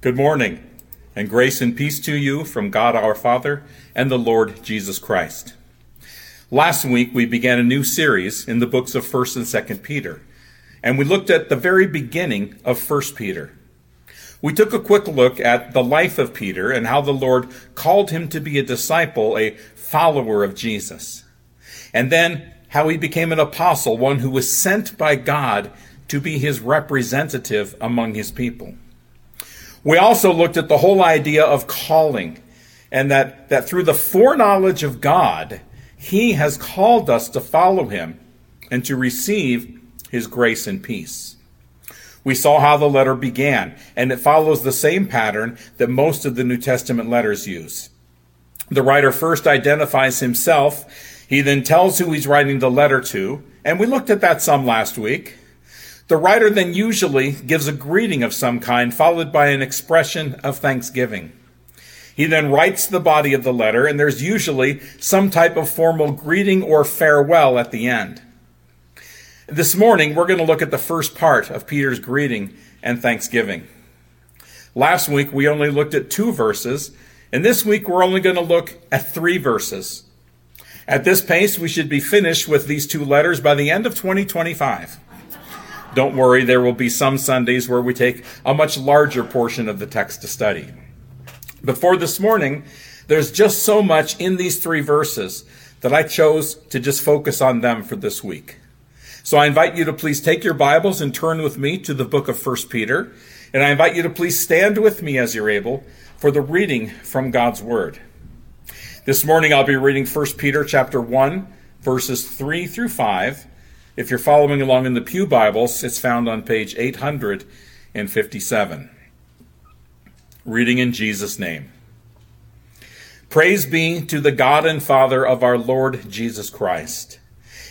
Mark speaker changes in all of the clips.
Speaker 1: Good morning, and grace and peace to you from God our Father and the Lord Jesus Christ. Last week we began a new series in the books of 1st and 2nd Peter, and we looked at the very beginning of 1st Peter. We took a quick look at the life of Peter and how the Lord called him to be a disciple, a follower of Jesus. And then how he became an apostle, one who was sent by God to be his representative among his people. We also looked at the whole idea of calling and that, that through the foreknowledge of God, he has called us to follow him and to receive his grace and peace. We saw how the letter began, and it follows the same pattern that most of the New Testament letters use. The writer first identifies himself, he then tells who he's writing the letter to, and we looked at that some last week. The writer then usually gives a greeting of some kind, followed by an expression of thanksgiving. He then writes the body of the letter, and there's usually some type of formal greeting or farewell at the end. This morning, we're going to look at the first part of Peter's greeting and thanksgiving. Last week, we only looked at two verses, and this week, we're only going to look at three verses. At this pace, we should be finished with these two letters by the end of 2025. Don't worry, there will be some Sundays where we take a much larger portion of the text to study. But for this morning, there's just so much in these three verses that I chose to just focus on them for this week. So I invite you to please take your Bibles and turn with me to the book of 1 Peter. And I invite you to please stand with me as you're able for the reading from God's Word. This morning I'll be reading 1 Peter chapter 1, verses 3 through 5 if you're following along in the Pew Bibles, it's found on page 857. Reading in Jesus' name. Praise be to the God and Father of our Lord Jesus Christ.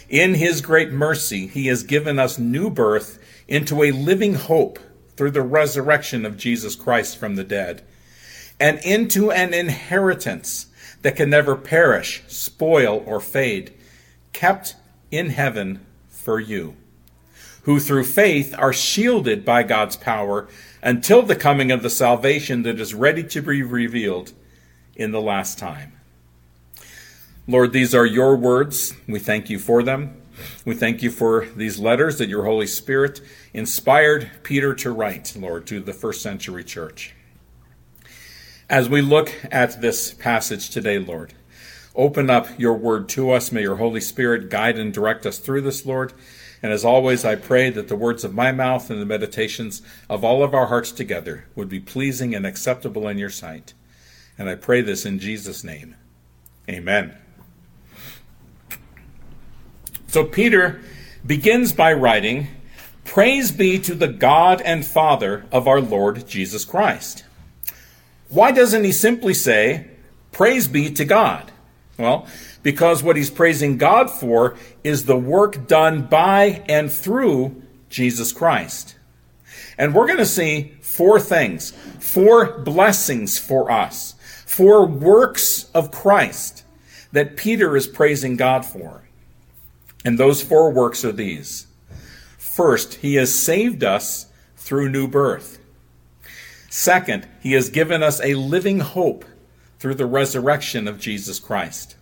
Speaker 1: In his great mercy, he has given us new birth into a living hope through the resurrection of Jesus Christ from the dead, and into an inheritance that can never perish, spoil, or fade, kept in heaven for you, who through faith are shielded by God's power until the coming of the salvation that is ready to be revealed in the last time. Lord, these are your words. We thank you for them. We thank you for these letters that your Holy Spirit inspired Peter to write, Lord, to the first century church. As we look at this passage today, Lord, Open up your word to us. May your Holy Spirit guide and direct us through this, Lord. And as always, I pray that the words of my mouth and the meditations of all of our hearts together would be pleasing and acceptable in your sight. And I pray this in Jesus' name. Amen. So Peter begins by writing, Praise be to the God and Father of our Lord Jesus Christ. Why doesn't he simply say, Praise be to God? Well, because what he's praising God for is the work done by and through Jesus Christ. And we're going to see four things, four blessings for us, four works of Christ that Peter is praising God for. And those four works are these. First, he has saved us through new birth. Second, he has given us a living hope through the resurrection of Jesus Christ.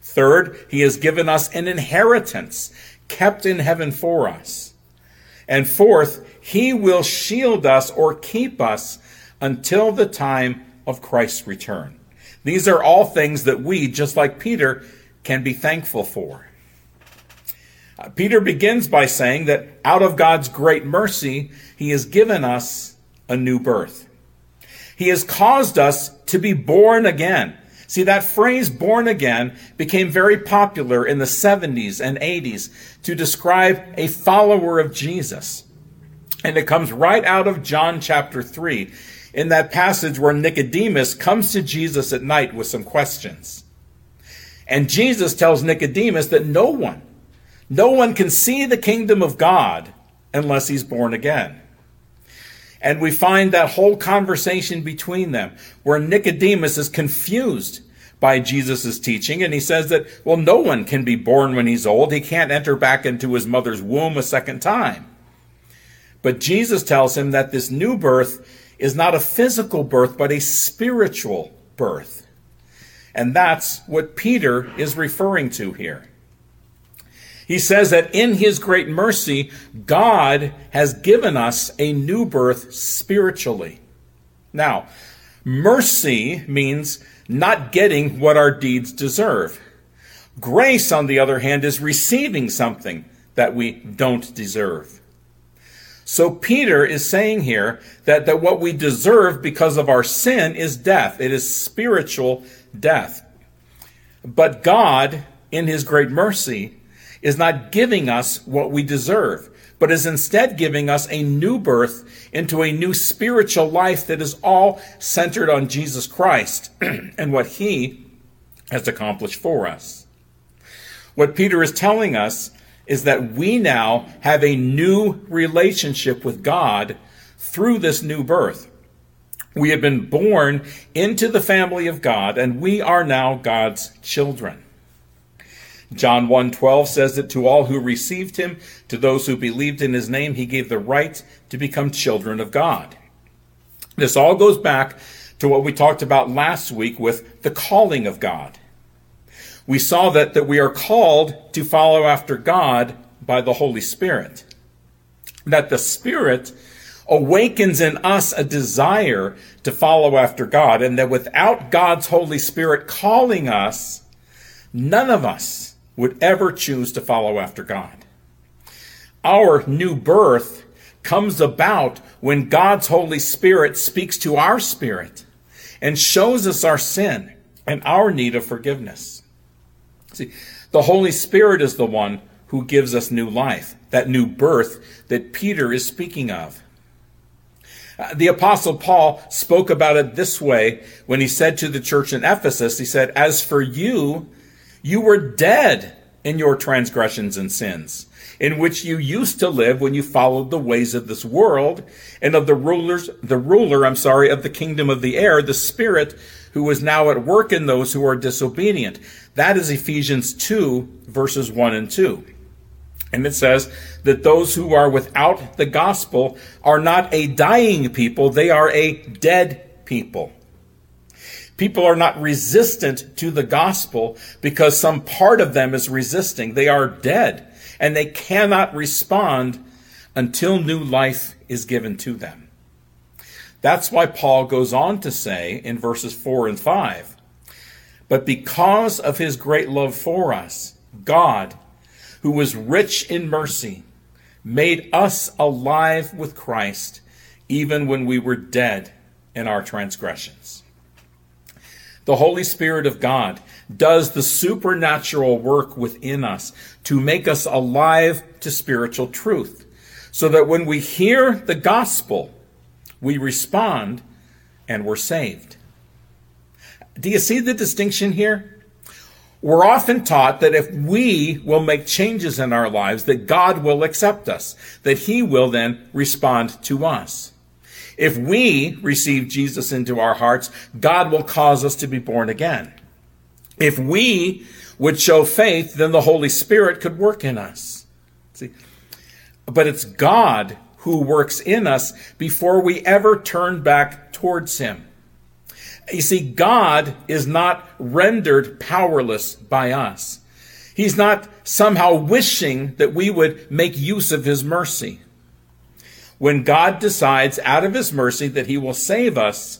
Speaker 1: Third, he has given us an inheritance kept in heaven for us. And fourth, he will shield us or keep us until the time of Christ's return. These are all things that we, just like Peter, can be thankful for. Uh, Peter begins by saying that out of God's great mercy, he has given us a new birth. He has caused us to be born again. See, that phrase born again became very popular in the 70s and 80s to describe a follower of Jesus. And it comes right out of John chapter 3 in that passage where Nicodemus comes to Jesus at night with some questions. And Jesus tells Nicodemus that no one, no one can see the kingdom of God unless he's born again. And we find that whole conversation between them where Nicodemus is confused by Jesus' teaching. And he says that, well, no one can be born when he's old. He can't enter back into his mother's womb a second time. But Jesus tells him that this new birth is not a physical birth, but a spiritual birth. And that's what Peter is referring to here. He says that in his great mercy, God has given us a new birth spiritually. Now, mercy means not getting what our deeds deserve. Grace, on the other hand, is receiving something that we don't deserve. So Peter is saying here that, that what we deserve because of our sin is death. It is spiritual death. But God, in his great mercy, is not giving us what we deserve, but is instead giving us a new birth into a new spiritual life that is all centered on Jesus Christ and what he has accomplished for us. What Peter is telling us is that we now have a new relationship with God through this new birth. We have been born into the family of God and we are now God's children. John 1:12 says that to all who received him, to those who believed in his name, he gave the right to become children of God. This all goes back to what we talked about last week with the calling of God. We saw that, that we are called to follow after God by the Holy Spirit. That the Spirit awakens in us a desire to follow after God, and that without God's Holy Spirit calling us, none of us would ever choose to follow after God. Our new birth comes about when God's Holy Spirit speaks to our spirit and shows us our sin and our need of forgiveness. See, the Holy Spirit is the one who gives us new life, that new birth that Peter is speaking of. Uh, the Apostle Paul spoke about it this way when he said to the church in Ephesus, he said, As for you, you were dead in your transgressions and sins, in which you used to live when you followed the ways of this world and of the rulers, the ruler, I'm sorry, of the kingdom of the air, the spirit who is now at work in those who are disobedient. That is Ephesians 2 verses 1 and 2. And it says that those who are without the gospel are not a dying people, they are a dead people. People are not resistant to the gospel because some part of them is resisting. They are dead and they cannot respond until new life is given to them. That's why Paul goes on to say in verses 4 and 5 But because of his great love for us, God, who was rich in mercy, made us alive with Christ even when we were dead in our transgressions the Holy Spirit of God does the supernatural work within us to make us alive to spiritual truth. So that when we hear the gospel, we respond and we're saved. Do you see the distinction here? We're often taught that if we will make changes in our lives, that God will accept us, that He will then respond to us. If we receive Jesus into our hearts, God will cause us to be born again. If we would show faith, then the Holy Spirit could work in us. See? But it's God who works in us before we ever turn back towards Him. You see, God is not rendered powerless by us. He's not somehow wishing that we would make use of His mercy when God decides out of his mercy that he will save us,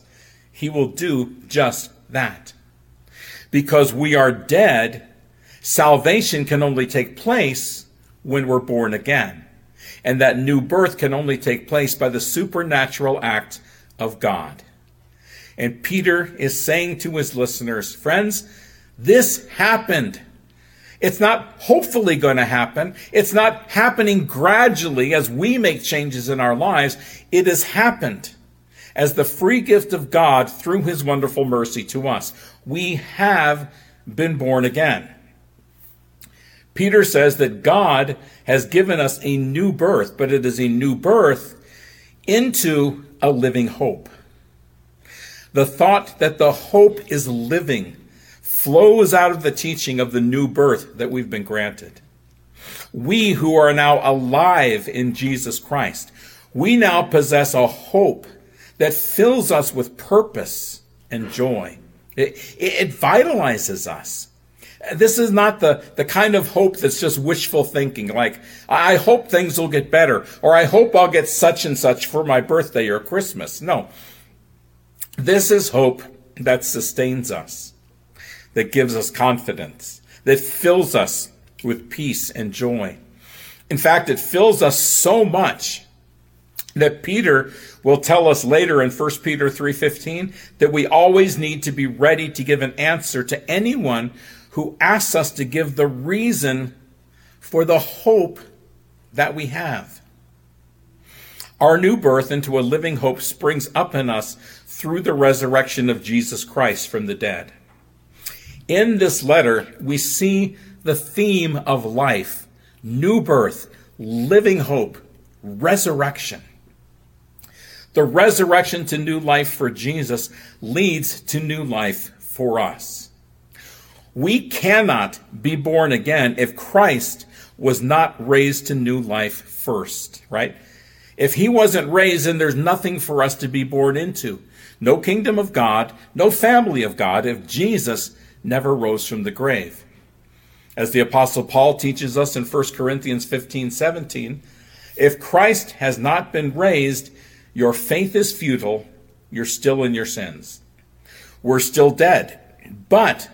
Speaker 1: he will do just that. Because we are dead, salvation can only take place when we're born again. And that new birth can only take place by the supernatural act of God. And Peter is saying to his listeners, friends, this happened. It's not hopefully going to happen. It's not happening gradually as we make changes in our lives. It has happened as the free gift of God through his wonderful mercy to us. We have been born again. Peter says that God has given us a new birth, but it is a new birth into a living hope. The thought that the hope is living flows out of the teaching of the new birth that we've been granted. We who are now alive in Jesus Christ, we now possess a hope that fills us with purpose and joy. It, it, vitalizes us. This is not the, the kind of hope that's just wishful thinking, like, I hope things will get better, or I hope I'll get such and such for my birthday or Christmas. No. This is hope that sustains us, that gives us confidence, that fills us with peace and joy. In fact, it fills us so much that Peter will tell us later in 1 Peter 3:15 that we always need to be ready to give an answer to anyone who asks us to give the reason for the hope that we have. Our new birth into a living hope springs up in us through the resurrection of Jesus Christ from the dead. In this letter, we see the theme of life new birth, living hope, resurrection. The resurrection to new life for Jesus leads to new life for us. We cannot be born again if Christ was not raised to new life first, right? If he wasn't raised, then there's nothing for us to be born into. No kingdom of God, no family of God, if Jesus never rose from the grave. As the apostle Paul teaches us in 1 Corinthians 15, 17, if Christ has not been raised, your faith is futile. You're still in your sins. We're still dead. But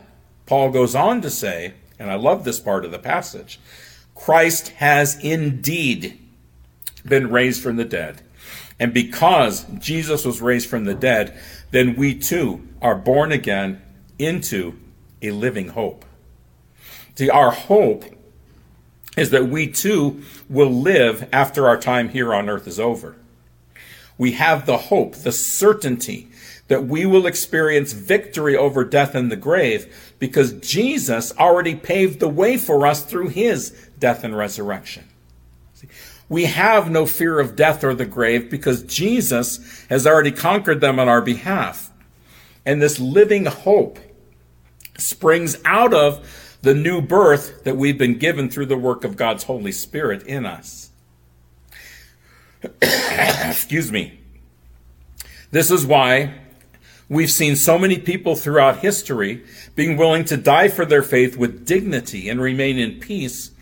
Speaker 1: Paul goes on to say, and I love this part of the passage Christ has indeed been raised from the dead. And because Jesus was raised from the dead, then we too are born again into a living hope. See, our hope is that we too will live after our time here on earth is over we have the hope, the certainty that we will experience victory over death and the grave because Jesus already paved the way for us through his death and resurrection. We have no fear of death or the grave because Jesus has already conquered them on our behalf. And this living hope springs out of the new birth that we've been given through the work of God's Holy Spirit in us. Excuse me. This is why we've seen so many people throughout history being willing to die for their faith with dignity and remain in peace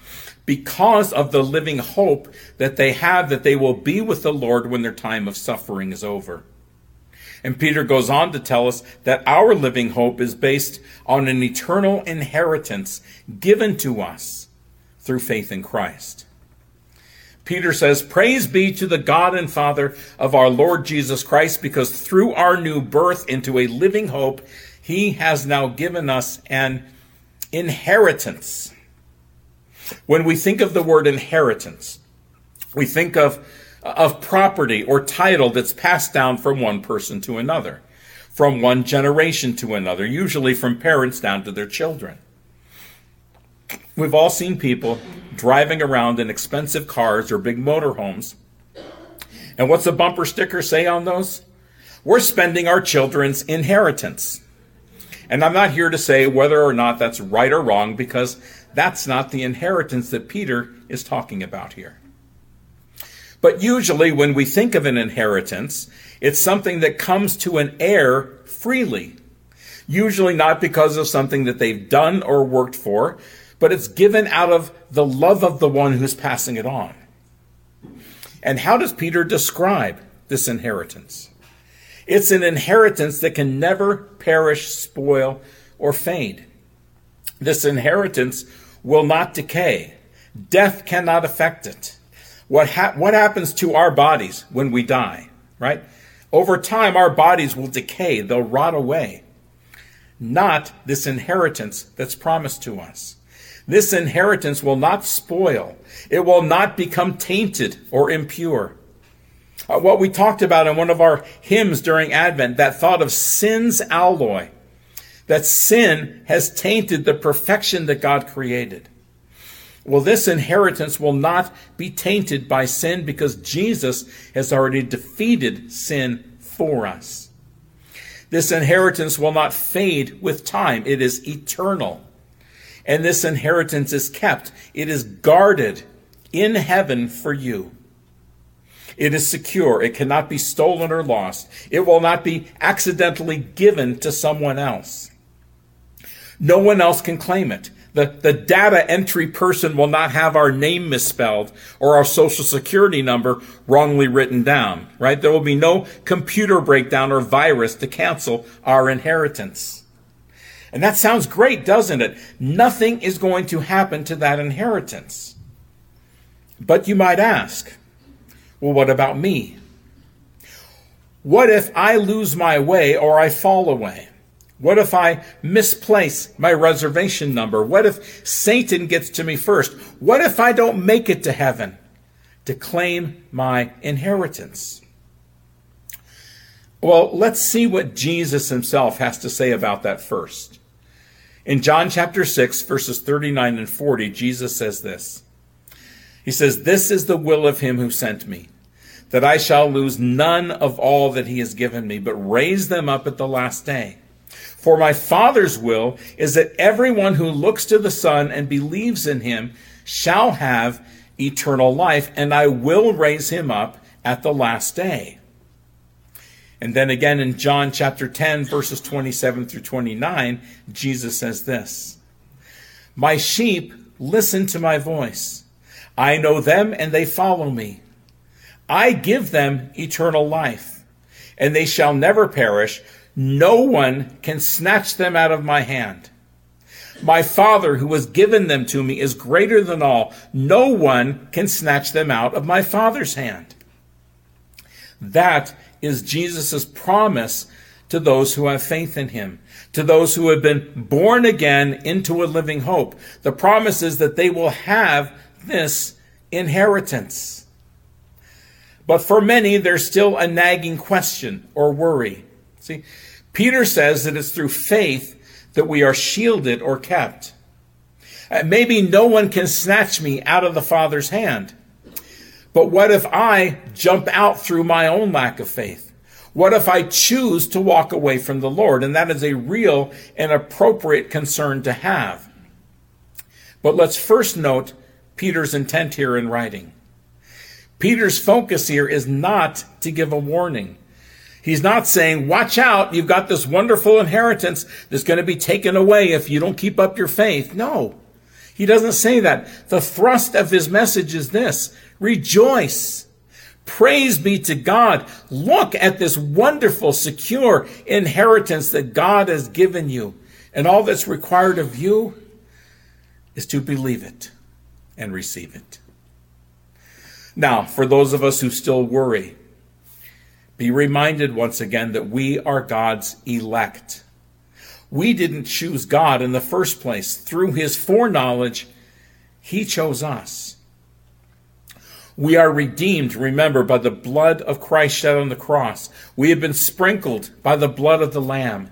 Speaker 1: because of the living hope that they have that they will be with the Lord when their time of suffering is over. And Peter goes on to tell us that our living hope is based on an eternal inheritance given to us through faith in Christ. Peter says, Praise be to the God and Father of our Lord Jesus Christ, because through our new birth into a living hope, he has now given us an inheritance. When we think of the word inheritance, we think of, of property or title that's passed down from one person to another, from one generation to another, usually from parents down to their children. We've all seen people driving around in expensive cars or big motorhomes. And what's the bumper sticker say on those? We're spending our children's inheritance. And I'm not here to say whether or not that's right or wrong because that's not the inheritance that Peter is talking about here. But usually, when we think of an inheritance, it's something that comes to an heir freely. Usually, not because of something that they've done or worked for, but it's given out of the love of the one who's passing it on. And how does Peter describe this inheritance? It's an inheritance that can never perish, spoil, or fade. This inheritance will not decay. Death cannot affect it. What, ha- what happens to our bodies when we die, right? Over time, our bodies will decay, they'll rot away. Not this inheritance that's promised to us. This inheritance will not spoil. It will not become tainted or impure. Uh, what we talked about in one of our hymns during Advent, that thought of sin's alloy, that sin has tainted the perfection that God created. Well, this inheritance will not be tainted by sin because Jesus has already defeated sin for us. This inheritance will not fade with time. It is eternal and this inheritance is kept. It is guarded in heaven for you. It is secure. It cannot be stolen or lost. It will not be accidentally given to someone else. No one else can claim it. The, the data entry person will not have our name misspelled or our social security number wrongly written down, right? There will be no computer breakdown or virus to cancel our inheritance. And that sounds great, doesn't it? Nothing is going to happen to that inheritance. But you might ask, well, what about me? What if I lose my way or I fall away? What if I misplace my reservation number? What if Satan gets to me first? What if I don't make it to heaven to claim my inheritance? Well, let's see what Jesus himself has to say about that first. In John chapter 6, verses 39 and 40, Jesus says this. He says, This is the will of him who sent me, that I shall lose none of all that he has given me, but raise them up at the last day. For my Father's will is that everyone who looks to the Son and believes in him shall have eternal life, and I will raise him up at the last day. And then again in John chapter 10, verses 27 through 29, Jesus says this My sheep listen to my voice. I know them and they follow me. I give them eternal life, and they shall never perish no one can snatch them out of my hand. My Father who has given them to me is greater than all. No one can snatch them out of my Father's hand. That is Jesus' promise to those who have faith in him, to those who have been born again into a living hope. The promise is that they will have this inheritance. But for many, there's still a nagging question or worry. See, Peter says that it's through faith that we are shielded or kept. Uh, maybe no one can snatch me out of the Father's hand. But what if I jump out through my own lack of faith? What if I choose to walk away from the Lord? And that is a real and appropriate concern to have. But let's first note Peter's intent here in writing. Peter's focus here is not to give a warning. He's not saying, watch out, you've got this wonderful inheritance that's going to be taken away if you don't keep up your faith. No, he doesn't say that. The thrust of his message is this rejoice. Praise be to God. Look at this wonderful, secure inheritance that God has given you. And all that's required of you is to believe it and receive it. Now, for those of us who still worry, be reminded once again that we are God's elect. We didn't choose God in the first place. Through his foreknowledge, he chose us. We are redeemed, remember, by the blood of Christ shed on the cross. We have been sprinkled by the blood of the Lamb.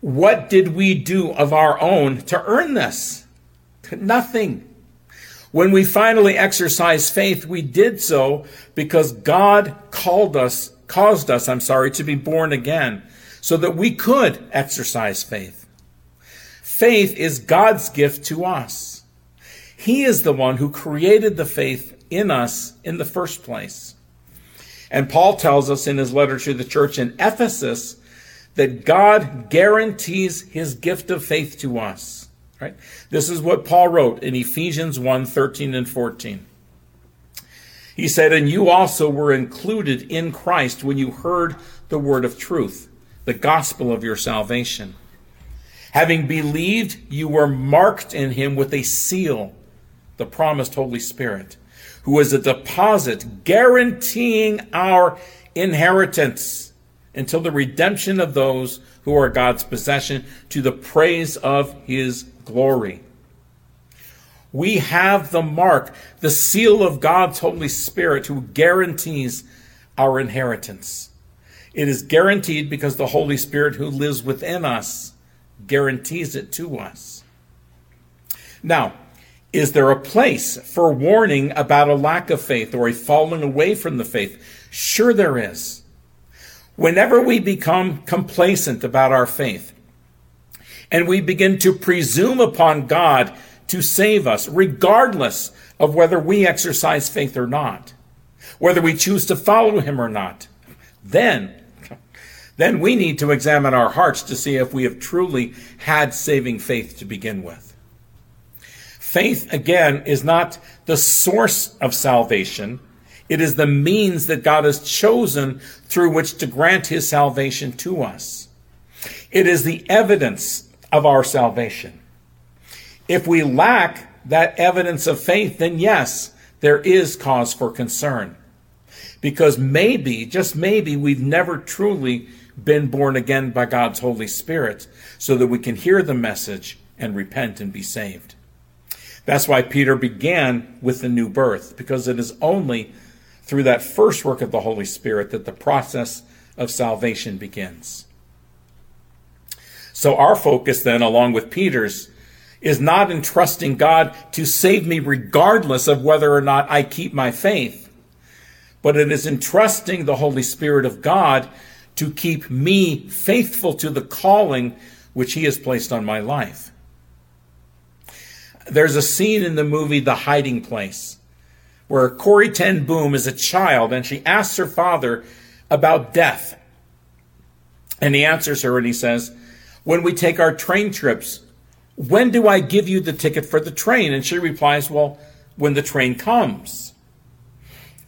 Speaker 1: What did we do of our own to earn this? Nothing. When we finally exercised faith, we did so because God called us, caused us, I'm sorry, to be born again so that we could exercise faith. Faith is God's gift to us. He is the one who created the faith in us in the first place. And Paul tells us in his letter to the church in Ephesus that God guarantees his gift of faith to us. Right? This is what Paul wrote in Ephesians 1 13 and 14. He said, And you also were included in Christ when you heard the word of truth, the gospel of your salvation. Having believed, you were marked in him with a seal, the promised Holy Spirit, who is a deposit guaranteeing our inheritance until the redemption of those who are God's possession to the praise of his glory. We have the mark, the seal of God's Holy Spirit who guarantees our inheritance. It is guaranteed because the Holy Spirit who lives within us guarantees it to us. Now, is there a place for warning about a lack of faith or a falling away from the faith? Sure, there is. Whenever we become complacent about our faith, and we begin to presume upon God to save us, regardless of whether we exercise faith or not. whether we choose to follow him or not, then, then we need to examine our hearts to see if we have truly had saving faith to begin with. Faith, again, is not the source of salvation. It is the means that God has chosen through which to grant his salvation to us. It is the evidence of our salvation. If we lack that evidence of faith, then yes, there is cause for concern. Because maybe, just maybe, we've never truly been born again by God's Holy Spirit so that we can hear the message and repent and be saved. That's why Peter began with the new birth, because it is only through that first work of the Holy Spirit that the process of salvation begins. So our focus then, along with Peter's, is not in trusting God to save me regardless of whether or not I keep my faith, but it is in trusting the Holy Spirit of God to keep me faithful to the calling which He has placed on my life. There's a scene in the movie The Hiding Place where Corrie Ten Boom is a child and she asks her father about death. And he answers her and he says, When we take our train trips, when do I give you the ticket for the train? And she replies, Well, when the train comes.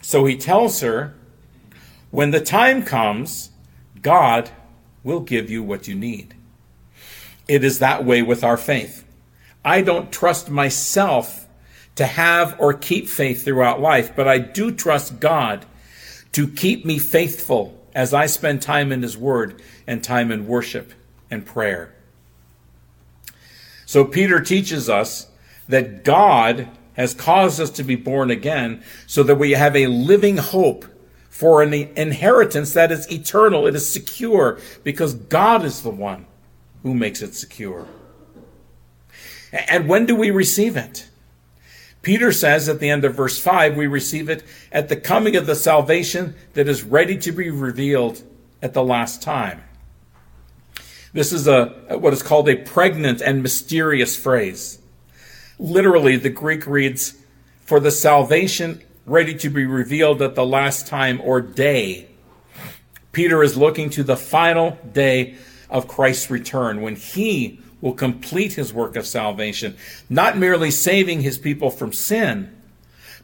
Speaker 1: So he tells her, When the time comes, God will give you what you need. It is that way with our faith. I don't trust myself to have or keep faith throughout life, but I do trust God to keep me faithful as I spend time in His Word and time in worship and prayer. So Peter teaches us that God has caused us to be born again so that we have a living hope for an inheritance that is eternal. It is secure because God is the one who makes it secure. And when do we receive it? Peter says at the end of verse 5, we receive it at the coming of the salvation that is ready to be revealed at the last time. This is a what is called a pregnant and mysterious phrase. Literally, the Greek reads, for the salvation ready to be revealed at the last time or day. Peter is looking to the final day of Christ's return when he will complete his work of salvation, not merely saving his people from sin,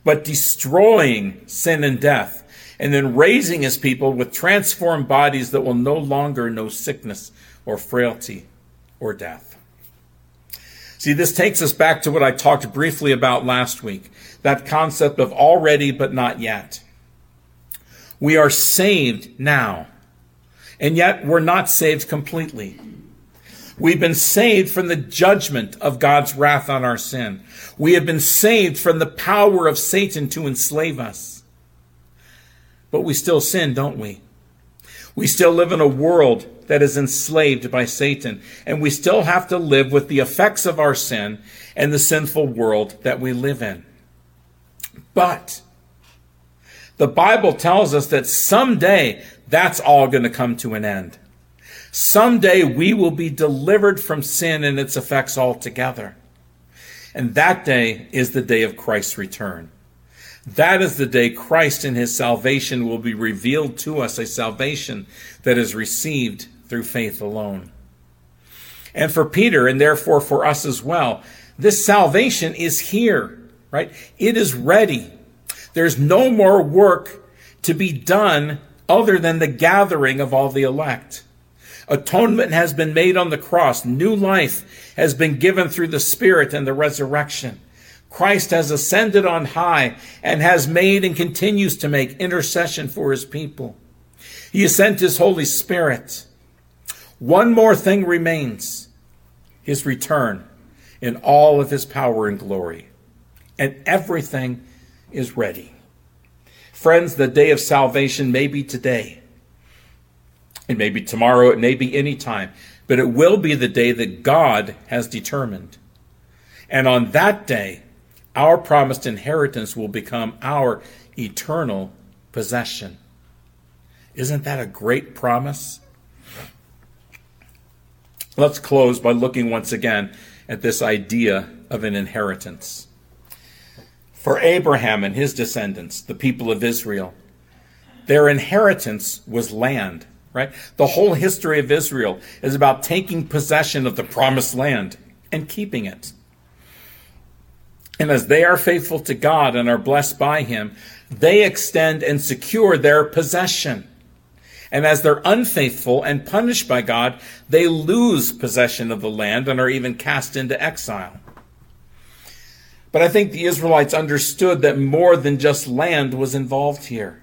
Speaker 1: but destroying sin and death, and then raising his people with transformed bodies that will no longer know sickness or frailty or death. See, this takes us back to what I talked briefly about last week that concept of already but not yet. We are saved now, and yet we're not saved completely. We've been saved from the judgment of God's wrath on our sin. We have been saved from the power of Satan to enslave us. But we still sin, don't we? We still live in a world that is enslaved by Satan, and we still have to live with the effects of our sin and the sinful world that we live in. But the Bible tells us that someday that's all going to come to an end. Someday we will be delivered from sin and its effects altogether. And that day is the day of Christ's return. That is the day Christ and his salvation will be revealed to us, a salvation that is received through faith alone. And for Peter, and therefore for us as well, this salvation is here, right? It is ready. There's no more work to be done other than the gathering of all the elect. Atonement has been made on the cross. New life has been given through the Spirit and the resurrection. Christ has ascended on high and has made and continues to make intercession for his people. He has sent his Holy Spirit. One more thing remains his return in all of his power and glory. And everything is ready. Friends, the day of salvation may be today. It may be tomorrow, it may be any time, but it will be the day that God has determined. And on that day, our promised inheritance will become our eternal possession. Isn't that a great promise? Let's close by looking once again at this idea of an inheritance. For Abraham and his descendants, the people of Israel, their inheritance was land, right? The whole history of Israel is about taking possession of the promised land and keeping it. And as they are faithful to God and are blessed by Him, they extend and secure their possession. And as they're unfaithful and punished by God, they lose possession of the land and are even cast into exile. But I think the Israelites understood that more than just land was involved here.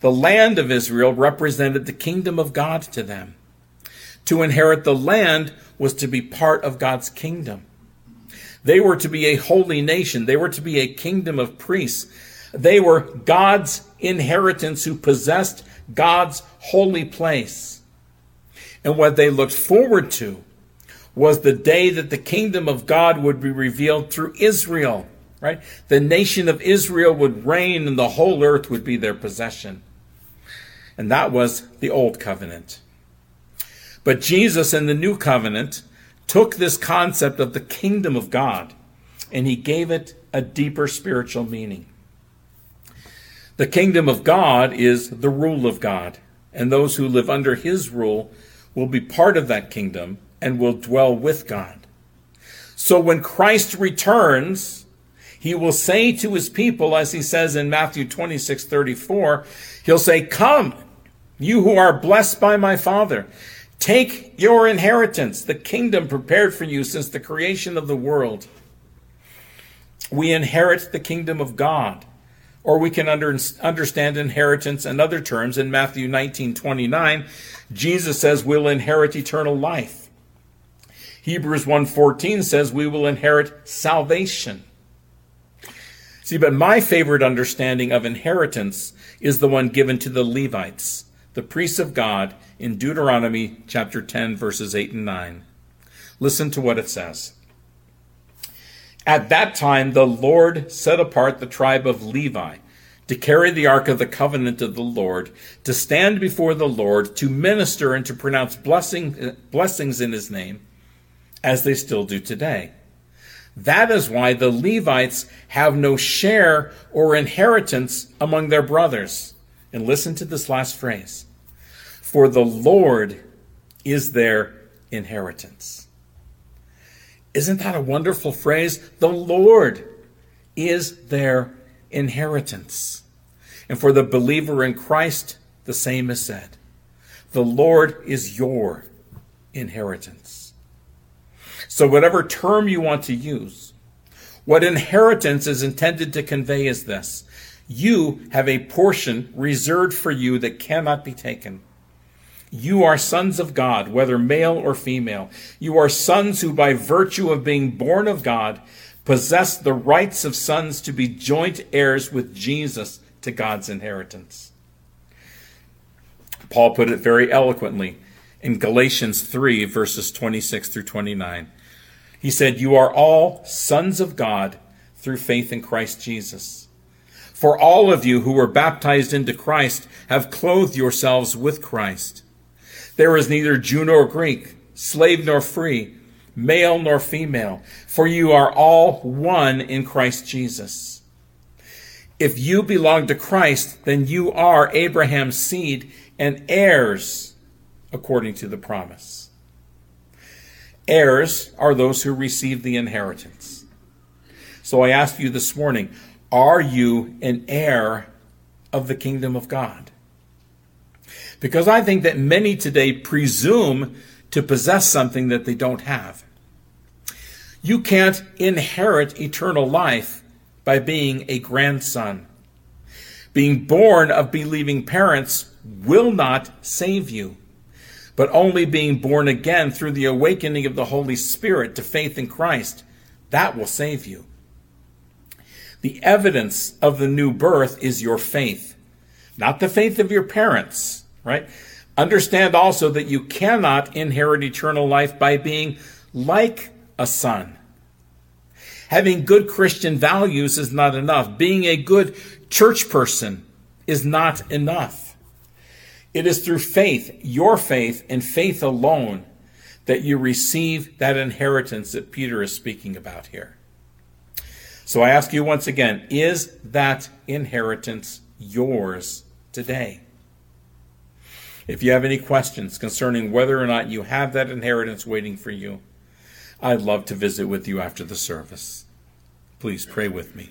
Speaker 1: The land of Israel represented the kingdom of God to them. To inherit the land was to be part of God's kingdom. They were to be a holy nation. They were to be a kingdom of priests. They were God's inheritance who possessed God's holy place. And what they looked forward to was the day that the kingdom of God would be revealed through Israel, right? The nation of Israel would reign and the whole earth would be their possession. And that was the old covenant. But Jesus in the new covenant took this concept of the kingdom of God and he gave it a deeper spiritual meaning. The kingdom of God is the rule of God, and those who live under his rule will be part of that kingdom and will dwell with God. So when Christ returns, he will say to his people, as he says in Matthew 26 34, he'll say, Come, you who are blessed by my Father. Take your inheritance, the kingdom prepared for you since the creation of the world. We inherit the kingdom of God. Or we can under, understand inheritance in other terms. In Matthew 19 29, Jesus says we'll inherit eternal life. Hebrews 1:14 says we will inherit salvation. See, but my favorite understanding of inheritance is the one given to the Levites the priests of God, in Deuteronomy chapter 10, verses 8 and 9. Listen to what it says. At that time, the Lord set apart the tribe of Levi to carry the ark of the covenant of the Lord, to stand before the Lord, to minister and to pronounce blessing, blessings in his name, as they still do today. That is why the Levites have no share or inheritance among their brothers. And listen to this last phrase For the Lord is their inheritance. Isn't that a wonderful phrase? The Lord is their inheritance. And for the believer in Christ, the same is said. The Lord is your inheritance. So, whatever term you want to use, what inheritance is intended to convey is this you have a portion reserved for you that cannot be taken. You are sons of God, whether male or female. You are sons who, by virtue of being born of God, possess the rights of sons to be joint heirs with Jesus to God's inheritance. Paul put it very eloquently in Galatians 3, verses 26 through 29. He said, You are all sons of God through faith in Christ Jesus. For all of you who were baptized into Christ have clothed yourselves with Christ. There is neither Jew nor Greek, slave nor free, male nor female, for you are all one in Christ Jesus. If you belong to Christ, then you are Abraham's seed and heirs according to the promise. Heirs are those who receive the inheritance. So I ask you this morning, are you an heir of the kingdom of God? Because I think that many today presume to possess something that they don't have. You can't inherit eternal life by being a grandson. Being born of believing parents will not save you, but only being born again through the awakening of the Holy Spirit to faith in Christ, that will save you. The evidence of the new birth is your faith, not the faith of your parents, right? Understand also that you cannot inherit eternal life by being like a son. Having good Christian values is not enough. Being a good church person is not enough. It is through faith, your faith, and faith alone, that you receive that inheritance that Peter is speaking about here. So I ask you once again is that inheritance yours today? If you have any questions concerning whether or not you have that inheritance waiting for you, I'd love to visit with you after the service. Please pray with me.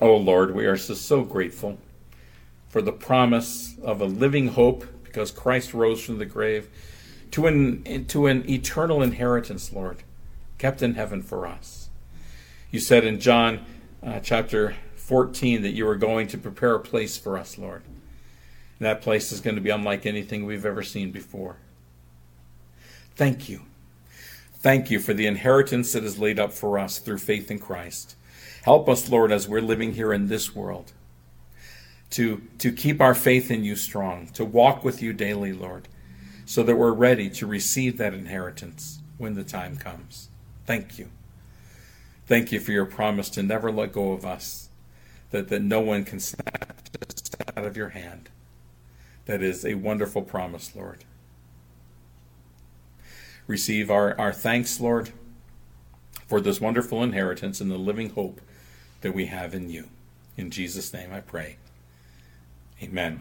Speaker 1: Oh Lord, we are so grateful for the promise of a living hope because Christ rose from the grave to an, to an eternal inheritance, Lord, kept in heaven for us. You said in John uh, chapter 14 that you were going to prepare a place for us, Lord. And that place is going to be unlike anything we've ever seen before. Thank you. Thank you for the inheritance that is laid up for us through faith in Christ. Help us, Lord, as we're living here in this world, to, to keep our faith in you strong, to walk with you daily, Lord, so that we're ready to receive that inheritance when the time comes. Thank you. Thank you for your promise to never let go of us, that, that no one can snatch us out of your hand. That is a wonderful promise, Lord. Receive our, our thanks, Lord, for this wonderful inheritance and the living hope that we have in you. In Jesus' name I pray. Amen.